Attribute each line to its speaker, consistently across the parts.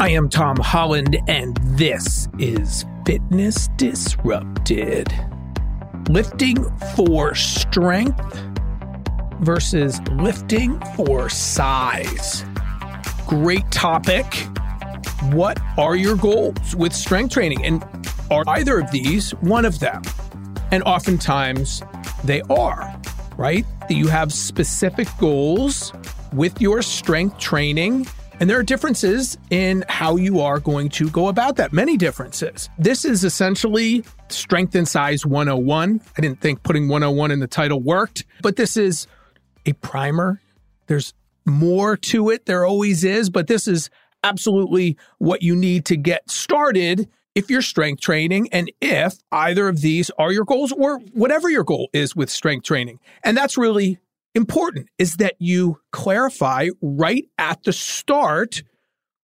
Speaker 1: I am Tom Holland, and this is Fitness Disrupted. Lifting for strength versus lifting for size. Great topic. What are your goals with strength training? And are either of these one of them? And oftentimes they are, right? That you have specific goals with your strength training. And there are differences in how you are going to go about that. Many differences. This is essentially Strength and Size 101. I didn't think putting 101 in the title worked, but this is a primer. There's more to it. There always is, but this is absolutely what you need to get started if you're strength training and if either of these are your goals or whatever your goal is with strength training. And that's really important is that you clarify right at the start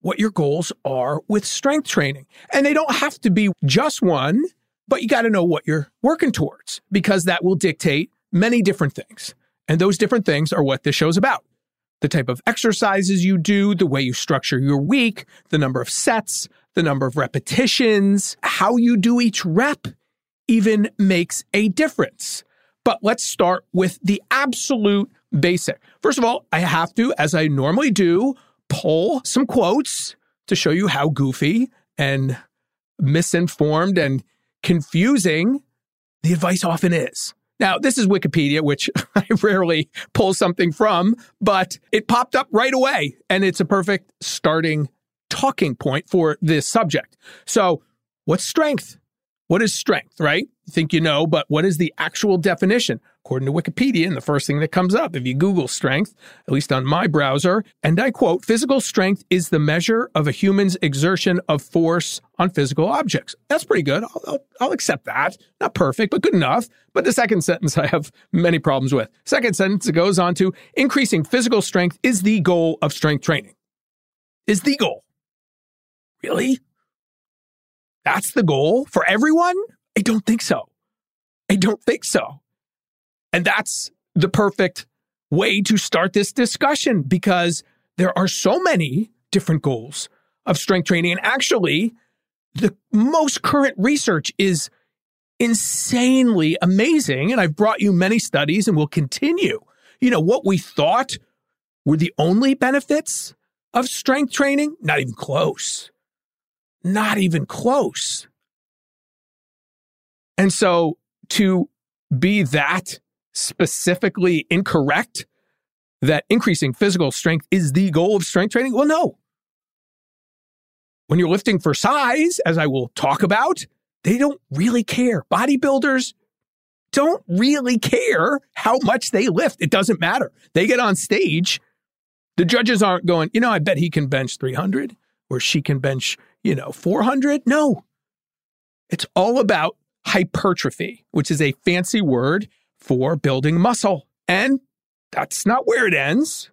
Speaker 1: what your goals are with strength training. And they don't have to be just one, but you got to know what you're working towards because that will dictate many different things. And those different things are what this show's about. The type of exercises you do, the way you structure your week, the number of sets, the number of repetitions, how you do each rep even makes a difference. But let's start with the absolute basic. First of all, I have to, as I normally do, pull some quotes to show you how goofy and misinformed and confusing the advice often is. Now, this is Wikipedia, which I rarely pull something from, but it popped up right away and it's a perfect starting talking point for this subject. So, what's strength? What is strength, right? You think you know, but what is the actual definition? According to Wikipedia, and the first thing that comes up if you Google strength, at least on my browser, and I quote, physical strength is the measure of a human's exertion of force on physical objects. That's pretty good. I'll, I'll, I'll accept that. Not perfect, but good enough. But the second sentence I have many problems with. Second sentence, it goes on to increasing physical strength is the goal of strength training. Is the goal. Really? That's the goal for everyone? I don't think so. I don't think so. And that's the perfect way to start this discussion because there are so many different goals of strength training. And actually, the most current research is insanely amazing. And I've brought you many studies and will continue. You know, what we thought were the only benefits of strength training? Not even close. Not even close. And so to be that specifically incorrect that increasing physical strength is the goal of strength training? Well, no. When you're lifting for size, as I will talk about, they don't really care. Bodybuilders don't really care how much they lift. It doesn't matter. They get on stage. The judges aren't going, you know, I bet he can bench 300 or she can bench, you know, 400. No. It's all about hypertrophy, which is a fancy word for building muscle. And that's not where it ends.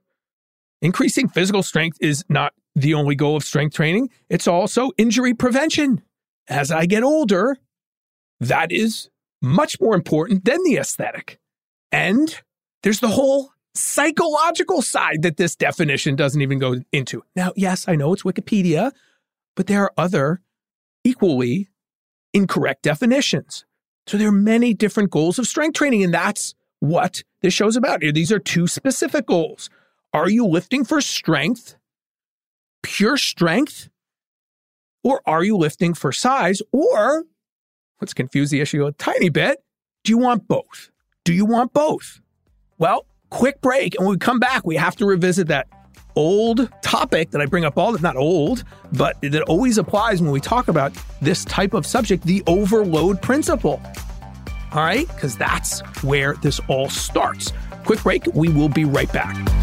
Speaker 1: Increasing physical strength is not the only goal of strength training, it's also injury prevention. As I get older, that is much more important than the aesthetic. And there's the whole psychological side that this definition doesn't even go into. Now, yes, I know it's Wikipedia, but there are other equally incorrect definitions. So there are many different goals of strength training, and that's what this show's about. These are two specific goals. Are you lifting for strength, pure strength, or are you lifting for size? Or let's confuse the issue a tiny bit. Do you want both? Do you want both? Well, quick break. And when we come back, we have to revisit that old topic that I bring up all the not old, but that always applies when we talk about this type of subject, the overload principle. All right, because that's where this all starts. Quick break, we will be right back.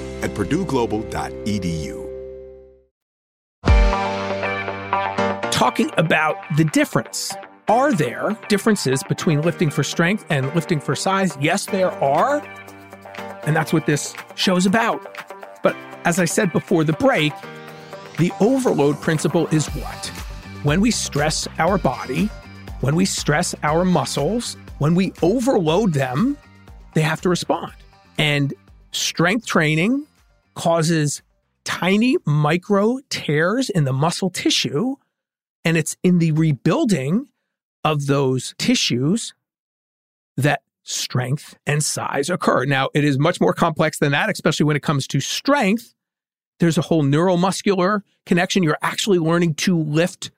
Speaker 2: at purdueglobal.edu.
Speaker 1: Talking about the difference. Are there differences between lifting for strength and lifting for size? Yes, there are. And that's what this show's about. But as I said before the break, the overload principle is what? When we stress our body, when we stress our muscles, when we overload them, they have to respond. And strength training causes tiny micro tears in the muscle tissue. And it's in the rebuilding of those tissues that strength and size occur. Now, it is much more complex than that, especially when it comes to strength. There's a whole neuromuscular connection. You're actually learning to lift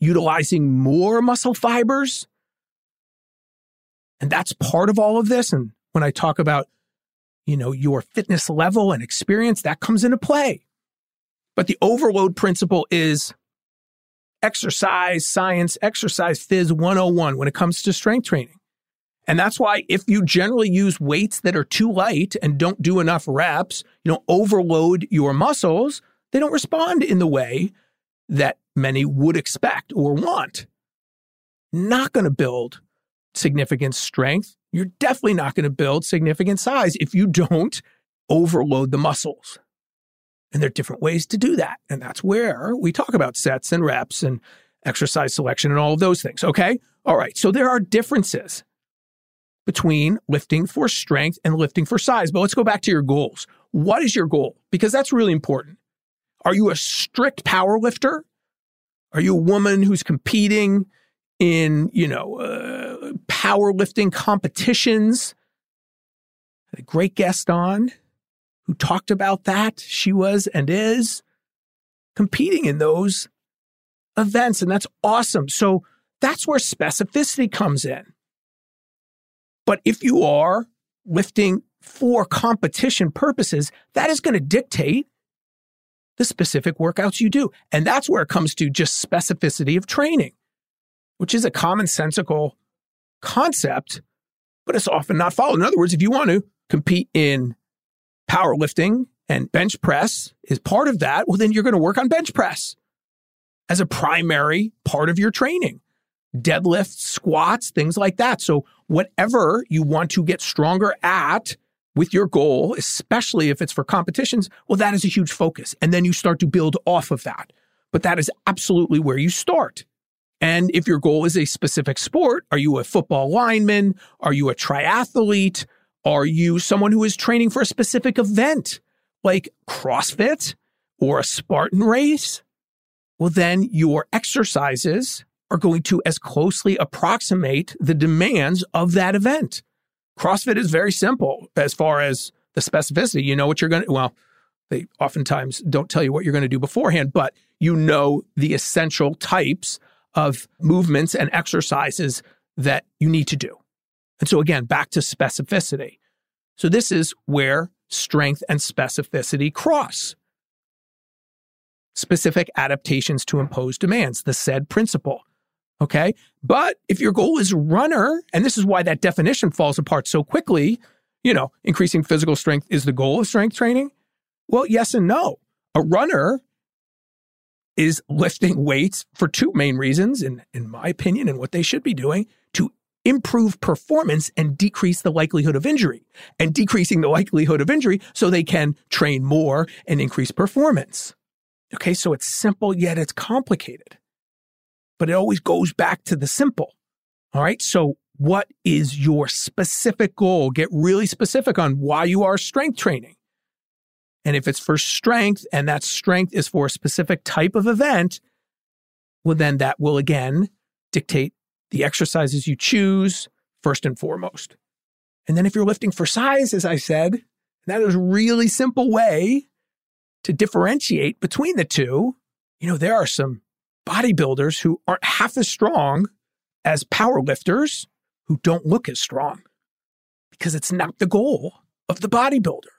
Speaker 1: utilizing more muscle fibers. And that's part of all of this. And when I talk about, you know, your fitness level and experience, that comes into play. But the overload principle is exercise science, exercise phys 101 when it comes to strength training. And that's why if you generally use weights that are too light and don't do enough reps, you know, overload your muscles, they don't respond in the way that many would expect or want. Not going to build significant strength. You're definitely not going to build significant size if you don't overload the muscles. And there are different ways to do that. And that's where we talk about sets and reps and exercise selection and all of those things. Okay. All right. So there are differences between lifting for strength and lifting for size. But let's go back to your goals. What is your goal? Because that's really important. Are you a strict power lifter? Are you a woman who's competing in, you know, uh, powerlifting competitions? A great guest on who talked about that. She was and is competing in those events, and that's awesome. So that's where specificity comes in. But if you are lifting for competition purposes, that is going to dictate the specific workouts you do. And that's where it comes to just specificity of training, which is a commonsensical concept, but it's often not followed. In other words, if you want to compete in powerlifting and bench press is part of that, well, then you're going to work on bench press as a primary part of your training. Deadlifts, squats, things like that. So, whatever you want to get stronger at with your goal, especially if it's for competitions, well, that is a huge focus. And then you start to build off of that. But that is absolutely where you start. And if your goal is a specific sport, are you a football lineman? Are you a triathlete? Are you someone who is training for a specific event like CrossFit or a Spartan race? Well, then your exercises are going to as closely approximate the demands of that event. CrossFit is very simple as far as the specificity. You know what you're going to, well, they oftentimes don't tell you what you're going to do beforehand, but you know the essential types of movements and exercises that you need to do. And so, again, back to specificity. So, this is where strength and specificity cross. Specific adaptations to impose demands, the SAID principle. Okay. But if your goal is runner, and this is why that definition falls apart so quickly, you know, increasing physical strength is the goal of strength training. Well, yes and no. A runner is lifting weights for two main reasons, in, in my opinion, and what they should be doing to improve performance and decrease the likelihood of injury, and decreasing the likelihood of injury so they can train more and increase performance. Okay, so it's simple, yet it's complicated. But it always goes back to the simple. All right, so what is your specific goal? Get really specific on why you are strength training. And if it's for strength and that strength is for a specific type of event, well, then that will again dictate the exercises you choose first and foremost. And then if you're lifting for size, as I said, that is a really simple way to differentiate between the two. You know, there are some bodybuilders who aren't half as strong as power lifters who don't look as strong because it's not the goal of the bodybuilder.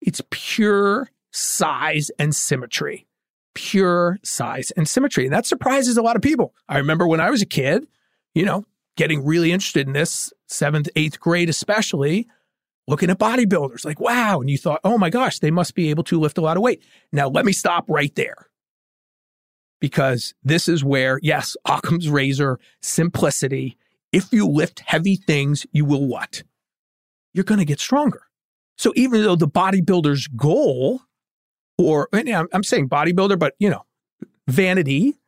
Speaker 1: It's pure size and symmetry. Pure size and symmetry. And that surprises a lot of people. I remember when I was a kid, you know, getting really interested in this, seventh, eighth grade especially, looking at bodybuilders like, wow. And you thought, oh my gosh, they must be able to lift a lot of weight. Now, let me stop right there. Because this is where, yes, Occam's razor, simplicity. If you lift heavy things, you will what? You're going to get stronger. So even though the bodybuilder's goal, or I'm saying bodybuilder, but you know, vanity,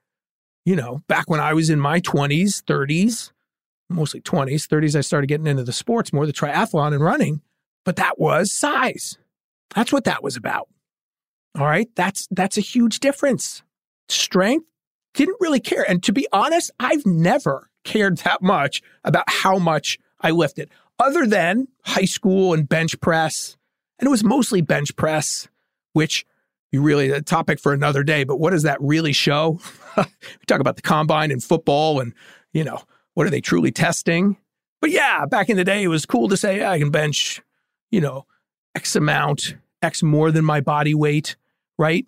Speaker 1: you know, back when I was in my 20s, 30s, mostly 20s, 30s, I started getting into the sports more, the triathlon and running, but that was size. That's what that was about. All right. That's, that's a huge difference. Strength didn't really care. And to be honest, I've never cared that much about how much I lifted, other than high school and bench press. And it was mostly bench press, which you really, a topic for another day. But what does that really show? we talk about the combine and football and, you know, what are they truly testing? But yeah, back in the day, it was cool to say, yeah, I can bench, you know, X amount, X more than my body weight, right?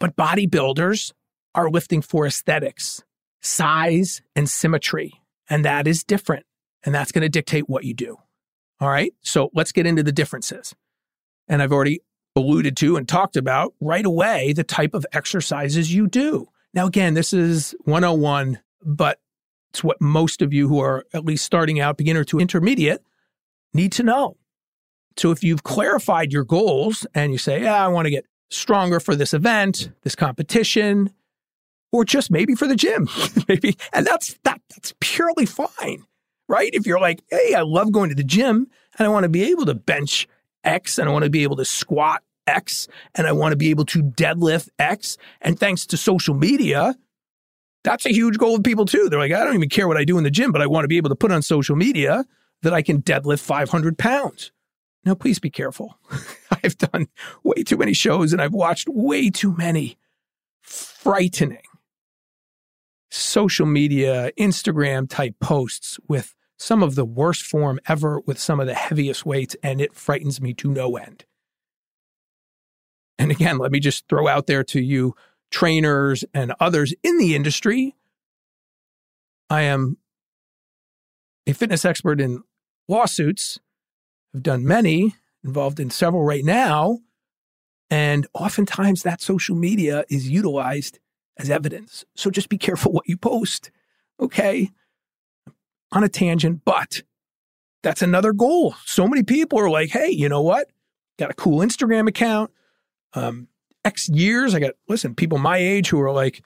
Speaker 1: But bodybuilders are lifting for aesthetics, size, and symmetry. And that is different. And that's going to dictate what you do. All right. So let's get into the differences. And I've already alluded to and talked about right away the type of exercises you do. Now, again, this is 101, but it's what most of you who are at least starting out, beginner to intermediate, need to know. So if you've clarified your goals and you say, yeah, I want to get stronger for this event, this competition, or just maybe for the gym, maybe, and that's that, that's purely fine, right? If you're like, hey, I love going to the gym and I want to be able to bench X and I want to be able to squat X and I want to be able to deadlift X. And thanks to social media, that's a huge goal of people too. They're like, I don't even care what I do in the gym, but I want to be able to put on social media that I can deadlift 500 pounds. Now, please be careful. I've done way too many shows and I've watched way too many frightening social media, Instagram type posts with some of the worst form ever with some of the heaviest weights, and it frightens me to no end. And again, let me just throw out there to you, trainers and others in the industry. I am a fitness expert in lawsuits. I've done many, involved in several right now. And oftentimes that social media is utilized as evidence. So just be careful what you post. Okay on a tangent, but that's another goal. So many people are like, hey, you know what? Got a cool Instagram account. Um, X years, I got, listen, people my age who are like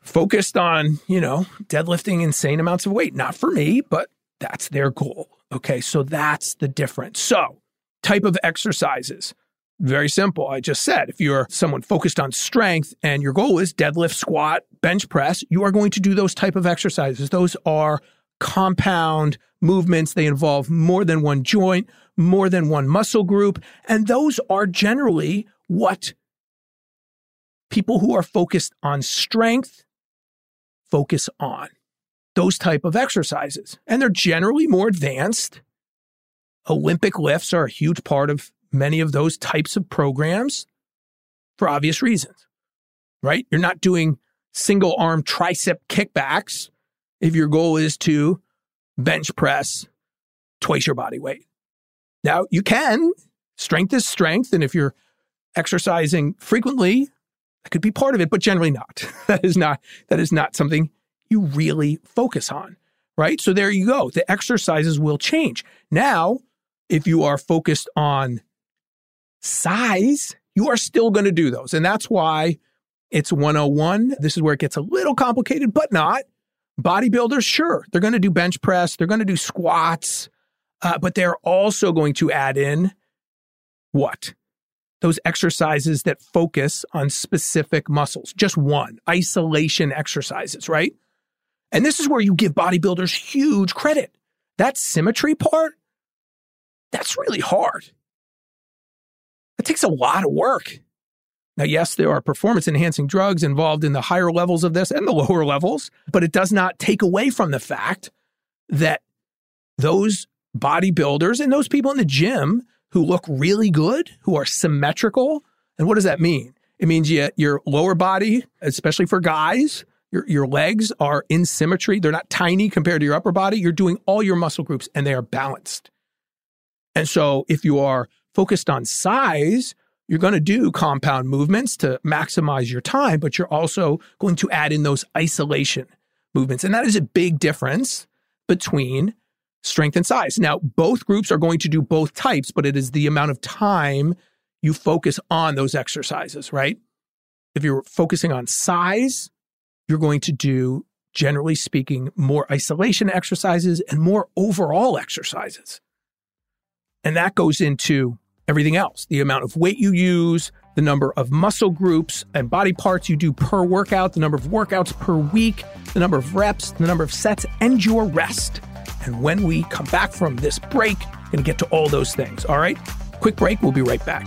Speaker 1: focused on, you know, deadlifting insane amounts of weight. Not for me, but that's their goal. Okay. So that's the difference. So, type of exercises. Very simple. I just said if you're someone focused on strength and your goal is deadlift, squat, bench press, you are going to do those type of exercises. Those are compound movements. They involve more than one joint, more than one muscle group. And those are generally what people who are focused on strength focus on those type of exercises. And they're generally more advanced. Olympic lifts are a huge part of many of those types of programs for obvious reasons, right? You're not doing single arm tricep kickbacks if your goal is to bench press twice your body weight. Now, you can. Strength is strength. And if you're exercising frequently, that could be part of it, but generally not. that is not that is not something you really focus on, right? So there you go. The exercises will change. Now, if you are focused on size, you are still going to do those. And that's why it's 101. This is where it gets a little complicated, but not. Bodybuilders, sure, they're going to do bench press, they're going to do squats, uh, but they're also going to add in what? Those exercises that focus on specific muscles, just one, isolation exercises, right? And this is where you give bodybuilders huge credit. That symmetry part, that's really hard. It takes a lot of work. Now, yes, there are performance enhancing drugs involved in the higher levels of this and the lower levels, but it does not take away from the fact that those bodybuilders and those people in the gym who look really good, who are symmetrical, and what does that mean? It means you, your lower body, especially for guys, your, your legs are in symmetry. They're not tiny compared to your upper body. You're doing all your muscle groups and they are balanced. And so if you are focused on size, you're going to do compound movements to maximize your time, but you're also going to add in those isolation movements. And that is a big difference between strength and size. Now, both groups are going to do both types, but it is the amount of time you focus on those exercises, right? If you're focusing on size, you're going to do, generally speaking, more isolation exercises and more overall exercises. And that goes into everything else the amount of weight you use, the number of muscle groups and body parts you do per workout, the number of workouts per week, the number of reps, the number of sets, and your rest. And when we come back from this break, going to get to all those things. All right? Quick break. We'll be right back.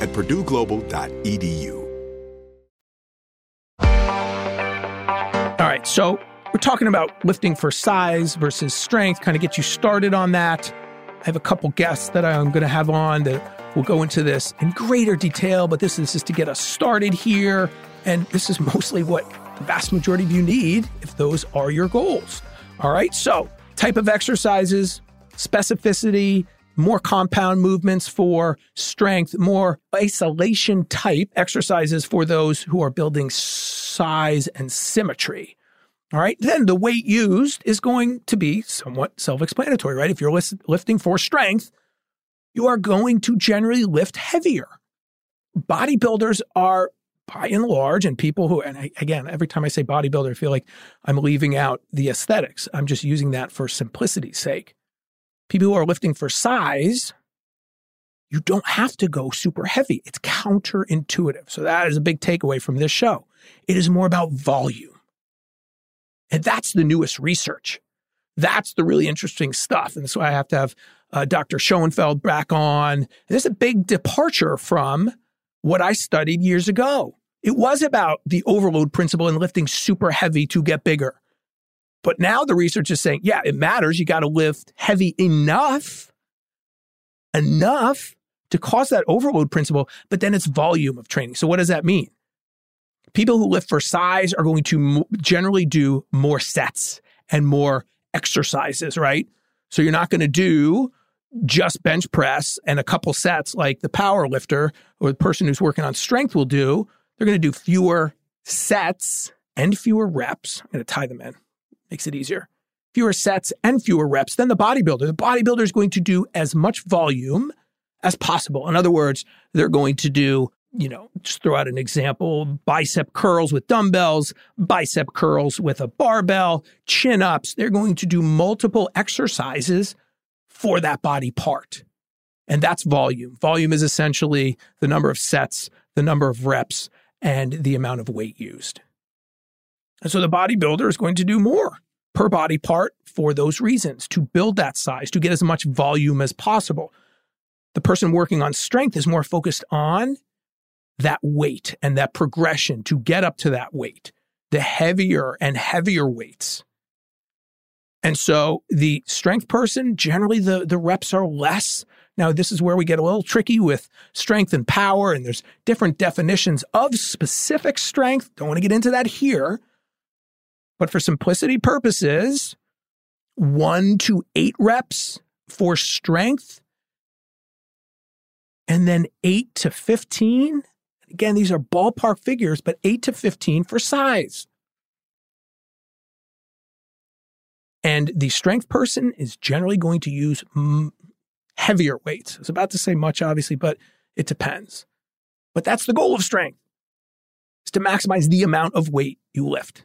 Speaker 2: at purdueglobal.edu.
Speaker 1: All right, so we're talking about lifting for size versus strength, kind of get you started on that. I have a couple guests that I'm going to have on that will go into this in greater detail, but this is just to get us started here. And this is mostly what the vast majority of you need if those are your goals. All right, so type of exercises, specificity, more compound movements for strength, more isolation type exercises for those who are building size and symmetry. All right. Then the weight used is going to be somewhat self explanatory, right? If you're lifting for strength, you are going to generally lift heavier. Bodybuilders are by and large, and people who, and I, again, every time I say bodybuilder, I feel like I'm leaving out the aesthetics. I'm just using that for simplicity's sake. People who are lifting for size, you don't have to go super heavy. It's counterintuitive. So that is a big takeaway from this show. It is more about volume. And that's the newest research. That's the really interesting stuff. And that's why I have to have uh, Dr. Schoenfeld back on. This is a big departure from what I studied years ago. It was about the overload principle and lifting super heavy to get bigger. But now the research is saying, yeah, it matters. You got to lift heavy enough, enough to cause that overload principle, but then it's volume of training. So what does that mean? People who lift for size are going to generally do more sets and more exercises, right? So you're not going to do just bench press and a couple sets like the power lifter or the person who's working on strength will do. They're going to do fewer sets and fewer reps. I'm going to tie them in, makes it easier. Fewer sets and fewer reps than the bodybuilder. The bodybuilder is going to do as much volume as possible. In other words, they're going to do you know, just throw out an example bicep curls with dumbbells, bicep curls with a barbell, chin ups. They're going to do multiple exercises for that body part. And that's volume. Volume is essentially the number of sets, the number of reps, and the amount of weight used. And so the bodybuilder is going to do more per body part for those reasons to build that size, to get as much volume as possible. The person working on strength is more focused on that weight and that progression to get up to that weight, the heavier and heavier weights. And so the strength person, generally the, the reps are less. Now, this is where we get a little tricky with strength and power, and there's different definitions of specific strength. Don't want to get into that here. But for simplicity purposes, one to eight reps for strength, and then eight to 15. Again, these are ballpark figures, but eight to 15 for size. And the strength person is generally going to use heavier weights. I was about to say much, obviously, but it depends. But that's the goal of strength is to maximize the amount of weight you lift.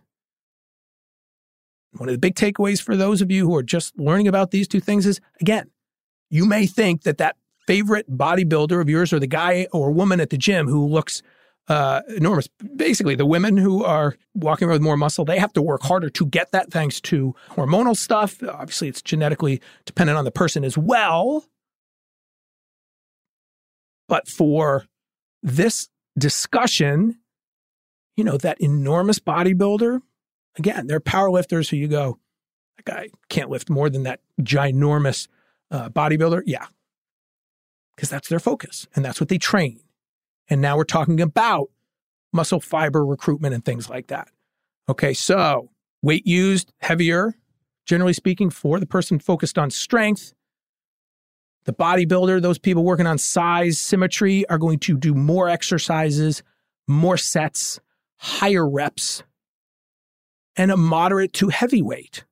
Speaker 1: One of the big takeaways for those of you who are just learning about these two things is again, you may think that that favorite bodybuilder of yours or the guy or woman at the gym who looks uh, enormous. Basically, the women who are walking around with more muscle, they have to work harder to get that thanks to hormonal stuff. Obviously, it's genetically dependent on the person as well. But for this discussion, you know, that enormous bodybuilder, again, they're powerlifters who you go, that guy can't lift more than that ginormous uh, bodybuilder. Yeah. Because that's their focus and that's what they train. And now we're talking about muscle fiber recruitment and things like that. Okay, so weight used heavier, generally speaking, for the person focused on strength. The bodybuilder, those people working on size, symmetry, are going to do more exercises, more sets, higher reps, and a moderate to heavy weight.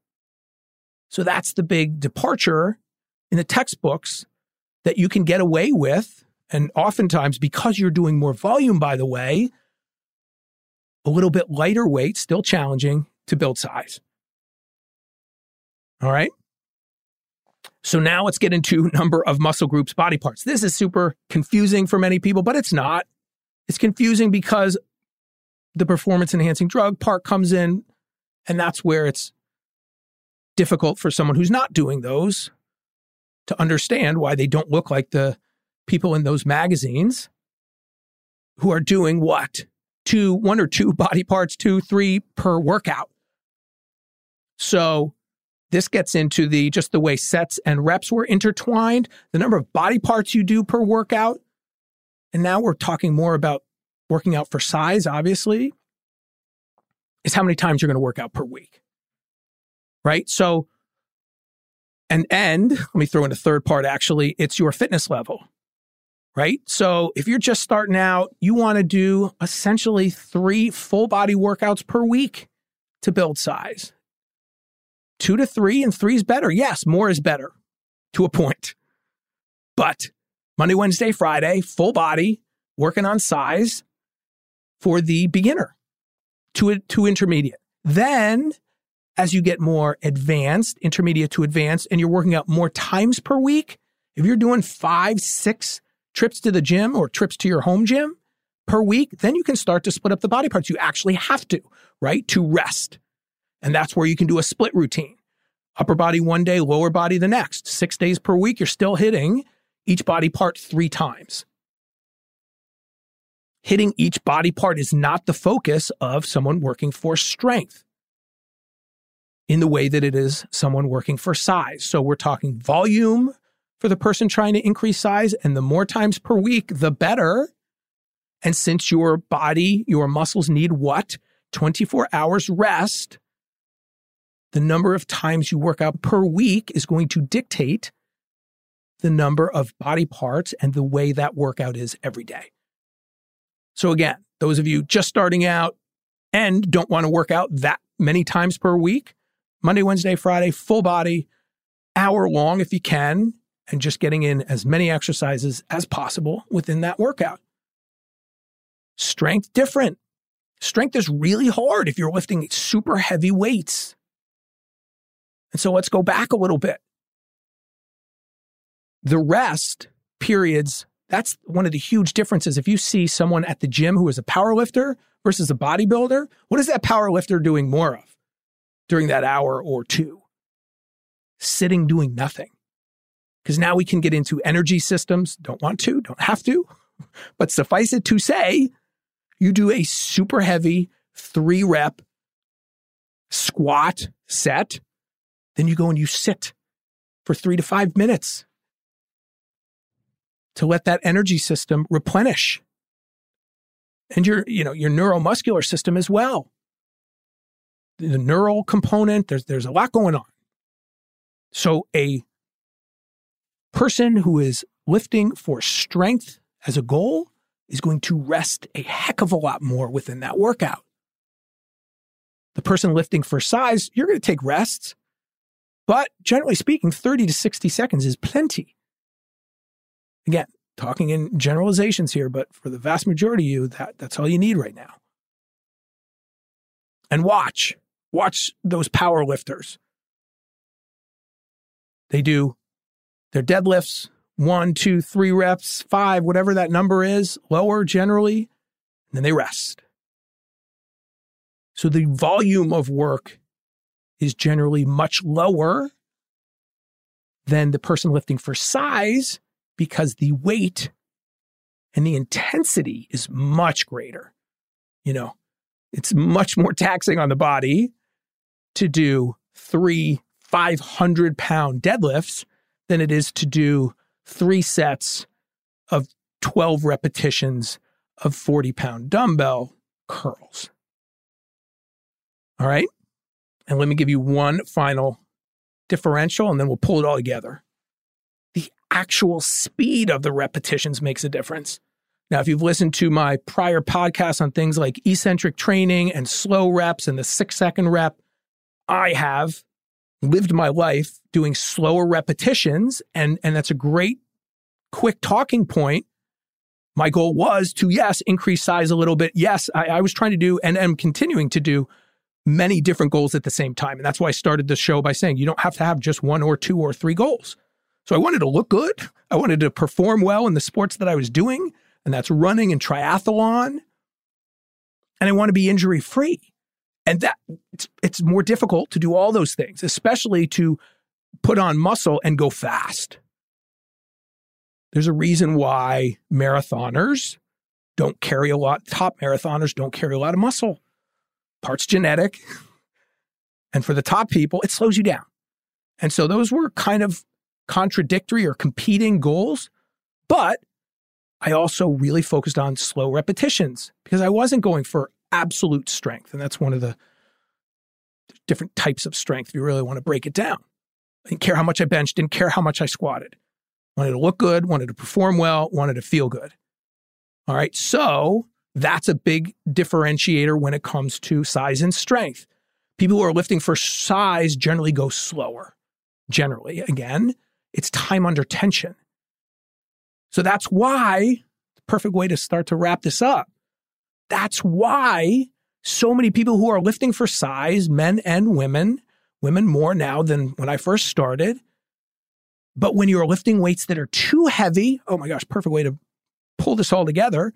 Speaker 1: So that's the big departure in the textbooks that you can get away with and oftentimes, because you're doing more volume, by the way, a little bit lighter weight, still challenging to build size. All right. So now let's get into number of muscle groups, body parts. This is super confusing for many people, but it's not. It's confusing because the performance enhancing drug part comes in, and that's where it's difficult for someone who's not doing those to understand why they don't look like the people in those magazines who are doing what? Two, one or two body parts, two, three per workout. So this gets into the just the way sets and reps were intertwined, the number of body parts you do per workout. And now we're talking more about working out for size, obviously, is how many times you're going to work out per week. Right? So, and and let me throw in a third part actually, it's your fitness level right? So if you're just starting out, you want to do essentially three full body workouts per week to build size. Two to three, and three is better. Yes, more is better to a point. But Monday, Wednesday, Friday, full body, working on size for the beginner to, to intermediate. Then, as you get more advanced, intermediate to advanced, and you're working out more times per week, if you're doing five, six trips to the gym or trips to your home gym per week, then you can start to split up the body parts. You actually have to, right? To rest. And that's where you can do a split routine. Upper body one day, lower body the next. Six days per week, you're still hitting each body part three times. Hitting each body part is not the focus of someone working for strength in the way that it is someone working for size. So we're talking volume for the person trying to increase size. And the more times per week, the better. And since your body, your muscles need what? 24 hours rest. The number of times you work out per week is going to dictate the number of body parts and the way that workout is every day. So, again, those of you just starting out and don't want to work out that many times per week, Monday, Wednesday, Friday, full body, hour long if you can, and just getting in as many exercises as possible within that workout. Strength different. Strength is really hard if you're lifting super heavy weights. And so let's go back a little bit. The rest periods, that's one of the huge differences. If you see someone at the gym who is a power lifter versus a bodybuilder, what is that power lifter doing more of during that hour or two? Sitting doing nothing. Because now we can get into energy systems. Don't want to, don't have to. But suffice it to say, you do a super heavy three rep squat set, then you go and you sit for three to five minutes to let that energy system replenish. And your you know your neuromuscular system as well. The neural component there's there's a lot going on. So a person who is lifting for strength as a goal is going to rest a heck of a lot more within that workout. The person lifting for size you're going to take rests but generally speaking 30 to 60 seconds is plenty again talking in generalizations here, but for the vast majority of you, that, that's all you need right now. And watch, watch those power lifters. They do their deadlifts, one, two, three reps, five, whatever that number is, lower generally, and then they rest. So the volume of work is generally much lower than the person lifting for size because the weight and the intensity is much greater. You know, it's much more taxing on the body to do three 500 pound deadlifts than it is to do three sets of 12 repetitions of 40 pound dumbbell curls. All right. And let me give you one final differential and then we'll pull it all together actual speed of the repetitions makes a difference. Now, if you've listened to my prior podcasts on things like eccentric training and slow reps and the six second rep, I have lived my life doing slower repetitions. And, and that's a great quick talking point. My goal was to, yes, increase size a little bit. Yes, I, I was trying to do and am continuing to do many different goals at the same time. And that's why I started the show by saying you don't have to have just one or two or three goals. So I wanted to look good. I wanted to perform well in the sports that I was doing, and that's running and triathlon. And I want to be injury free. And that it's, it's more difficult to do all those things, especially to put on muscle and go fast. There's a reason why marathoners don't carry a lot, top marathoners don't carry a lot of muscle. Part's genetic. And for the top people, it slows you down. And so those were kind of contradictory or competing goals, but I also really focused on slow repetitions because I wasn't going for absolute strength. And that's one of the different types of strength if you really want to break it down. I didn't care how much I benched, didn't care how much I squatted. Wanted to look good, wanted to perform well, wanted to feel good. All right. So that's a big differentiator when it comes to size and strength. People who are lifting for size generally go slower. Generally, again, it's time under tension. So that's why, the perfect way to start to wrap this up. That's why so many people who are lifting for size, men and women, women more now than when I first started. But when you're lifting weights that are too heavy, oh my gosh, perfect way to pull this all together.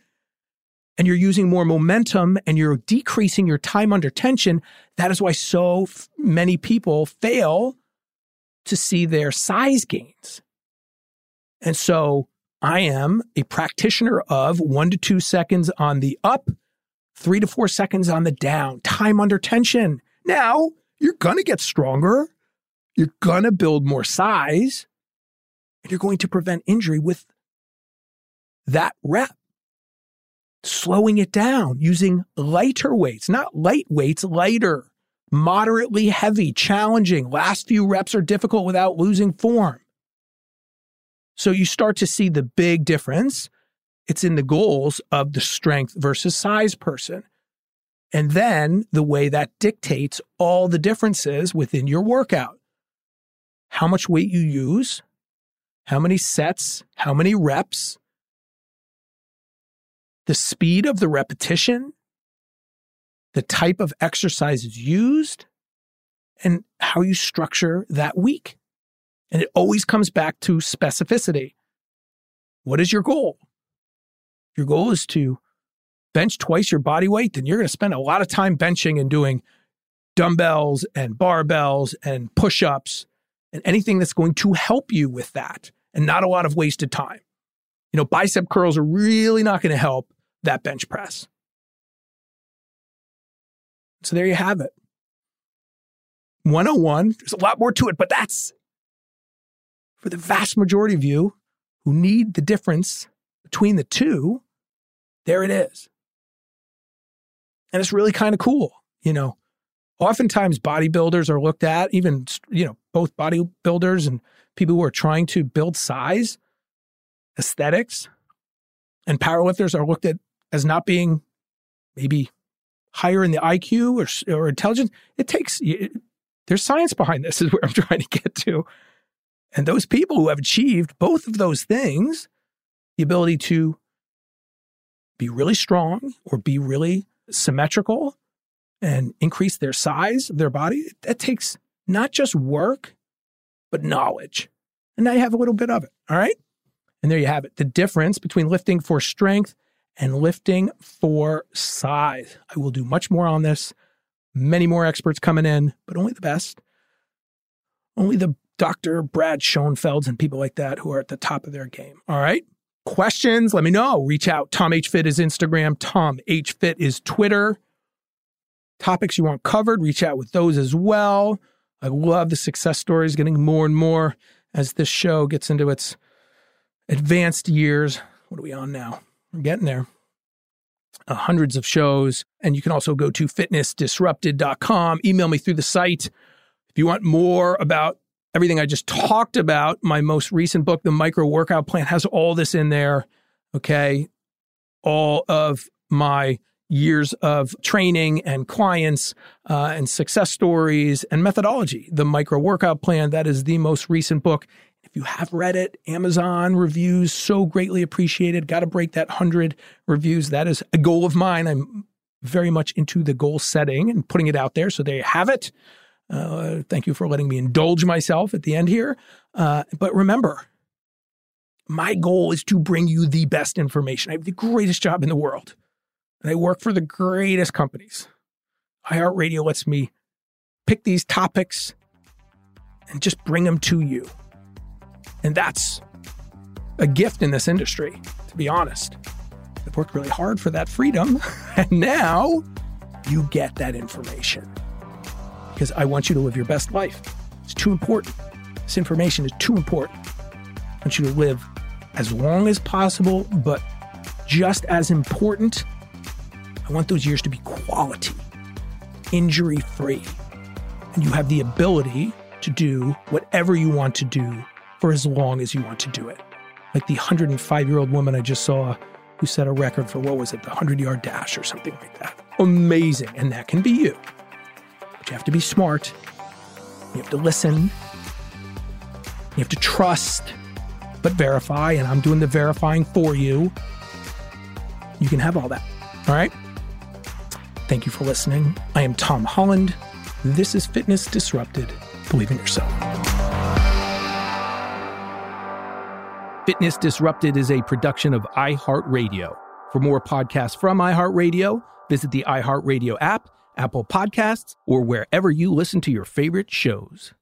Speaker 1: And you're using more momentum and you're decreasing your time under tension. That is why so many people fail to see their size gains. And so I am a practitioner of one to two seconds on the up, three to four seconds on the down, time under tension. Now, you're going to get stronger. You're going to build more size and you're going to prevent injury with that rep. Slowing it down using lighter weights, not light weights, lighter moderately heavy, challenging. Last few reps are difficult without losing form. So you start to see the big difference. It's in the goals of the strength versus size person. And then the way that dictates all the differences within your workout. How much weight you use, how many sets, how many reps, the speed of the repetition, the type of exercises used, and how you structure that week. And it always comes back to specificity. What is your goal? Your goal is to bench twice your body weight, then you're going to spend a lot of time benching and doing dumbbells and barbells and push ups and anything that's going to help you with that and not a lot of wasted time. You know, bicep curls are really not going to help that bench press. So there you have it. 101, there's a lot more to it, but that's for the vast majority of you who need the difference between the two. There it is. And it's really kind of cool. You know, oftentimes bodybuilders are looked at, even, you know, both bodybuilders and people who are trying to build size, aesthetics, and powerlifters are looked at as not being maybe higher in the IQ or, or intelligence. It takes, it, there's science behind this, is where I'm trying to get to. And those people who have achieved both of those things, the ability to be really strong or be really symmetrical and increase their size of their body, that takes not just work, but knowledge. And now you have a little bit of it. All right. And there you have it. The difference between lifting for strength and lifting for size. I will do much more on this. Many more experts coming in, but only the best. Only the Dr. Brad Schoenfelds and people like that who are at the top of their game. All right. Questions? Let me know. Reach out. Tom H. Fit is Instagram. Tom H. Fit is Twitter. Topics you want covered, reach out with those as well. I love the success stories getting more and more as this show gets into its advanced years. What are we on now? Getting there. Uh, hundreds of shows. And you can also go to fitnessdisrupted.com, email me through the site. If you want more about everything I just talked about, my most recent book, The Micro Workout Plan, has all this in there. Okay. All of my years of training and clients uh, and success stories and methodology. The Micro Workout Plan, that is the most recent book. If you have read it, Amazon reviews, so greatly appreciated. Got to break that 100 reviews. That is a goal of mine. I'm very much into the goal setting and putting it out there. So there you have it. Uh, thank you for letting me indulge myself at the end here. Uh, but remember, my goal is to bring you the best information. I have the greatest job in the world, and I work for the greatest companies. iHeartRadio lets me pick these topics and just bring them to you. And that's a gift in this industry, to be honest. I've worked really hard for that freedom, and now you get that information because I want you to live your best life. It's too important. This information is too important. I want you to live as long as possible, but just as important, I want those years to be quality, injury free. And you have the ability to do whatever you want to do for as long as you want to do it. Like the 105 year old woman I just saw who set a record for what was it, the 100 yard dash or something like that. Amazing. And that can be you. But you have to be smart. You have to listen. You have to trust, but verify. And I'm doing the verifying for you. You can have all that. All right. Thank you for listening. I am Tom Holland. This is Fitness Disrupted. Believe in yourself. Fitness Disrupted is a production of iHeartRadio. For more podcasts from iHeartRadio, visit the iHeartRadio app Apple Podcasts, or wherever you listen to your favorite shows.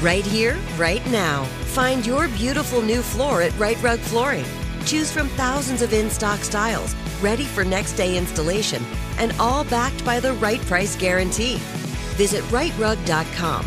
Speaker 3: Right here, right now. Find your beautiful new floor at Rite Rug Flooring. Choose from thousands of in stock styles, ready for next day installation, and all backed by the right price guarantee. Visit riterug.com.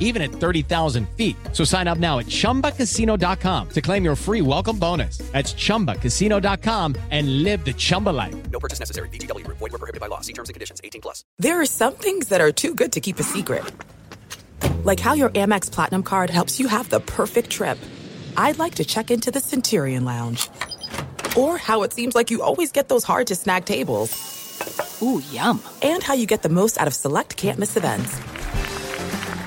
Speaker 4: even at 30,000 feet. So sign up now at ChumbaCasino.com to claim your free welcome bonus. That's ChumbaCasino.com and live the Chumba life.
Speaker 5: No purchase necessary. VGW. Void were prohibited by law. See terms and conditions. 18 plus.
Speaker 6: There are some things that are too good to keep a secret. Like how your Amex Platinum card helps you have the perfect trip. I'd like to check into the Centurion Lounge. Or how it seems like you always get those hard to snag tables.
Speaker 7: Ooh, yum.
Speaker 6: And how you get the most out of select can't miss events.